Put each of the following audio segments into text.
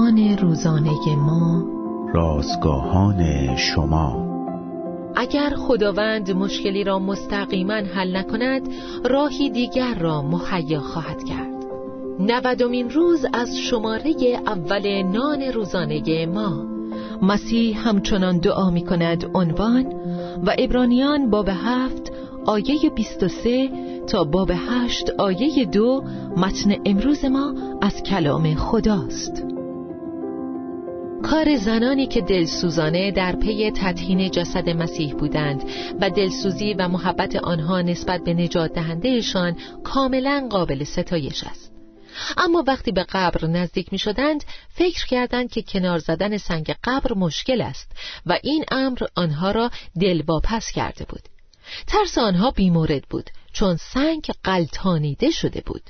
نان روزانه ما. رازگاهان شما. اگر خداوند مشکلی را مستقیما حل نکند راهی دیگر را مهیا خواهد کرد. نودمین روز از شماره اول نان روزانه ما. مسیح همچنان دعا می کند عنوان و ابرانیان باب هفت آیه 23 تا باب هشت آیه دو متن امروز ما از کلام خداست. کار زنانی که دلسوزانه در پی تطهین جسد مسیح بودند و دلسوزی و محبت آنها نسبت به نجات دهندهشان کاملا قابل ستایش است. اما وقتی به قبر نزدیک می شدند فکر کردند که کنار زدن سنگ قبر مشکل است و این امر آنها را دلواپس کرده بود. ترس آنها بیمورد بود چون سنگ قلتانیده شده بود.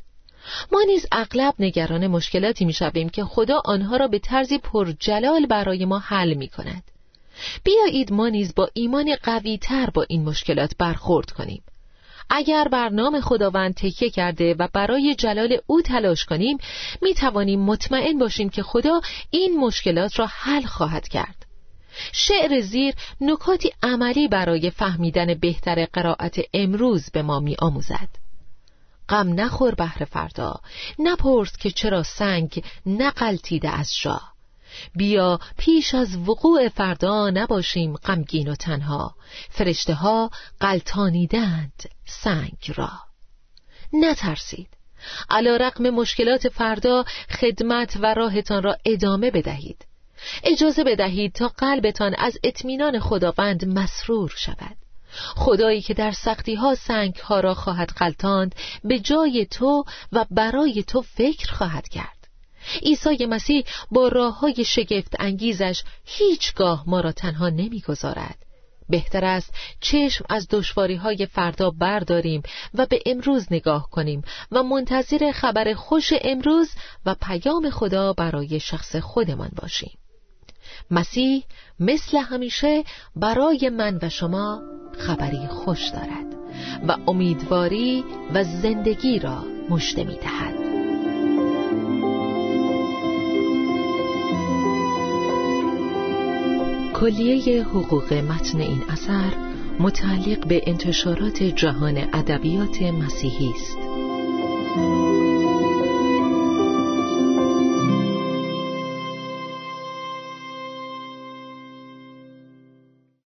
ما نیز اغلب نگران مشکلاتی می‌شویم که خدا آنها را به طرزی پرجلال برای ما حل می کند. بیایید ما نیز با ایمان قوی تر با این مشکلات برخورد کنیم. اگر بر نام خداوند تکیه کرده و برای جلال او تلاش کنیم می توانیم مطمئن باشیم که خدا این مشکلات را حل خواهد کرد. شعر زیر نکاتی عملی برای فهمیدن بهتر قرائت امروز به ما می آموزد. غم نخور بهر فردا. نپرس که چرا سنگ نقلتیده از جا بیا پیش از وقوع فردا نباشیم غمگین و تنها. فرشته ها قلتانیدند سنگ را. نترسید. علا رقم مشکلات فردا خدمت و راهتان را ادامه بدهید. اجازه بدهید تا قلبتان از اطمینان خداوند مسرور شود. خدایی که در سختی ها سنگ ها را خواهد غلطاند به جای تو و برای تو فکر خواهد کرد عیسی مسیح با راه های شگفت انگیزش هیچگاه ما را تنها نمی‌گذارد. بهتر است چشم از دشواری های فردا برداریم و به امروز نگاه کنیم و منتظر خبر خوش امروز و پیام خدا برای شخص خودمان باشیم مسیح مثل همیشه برای من و شما خبری خوش دارد و امیدواری و زندگی را مژده می دهد. کلیه حقوق متن این اثر متعلق به انتشارات جهان ادبیات مسیحی است.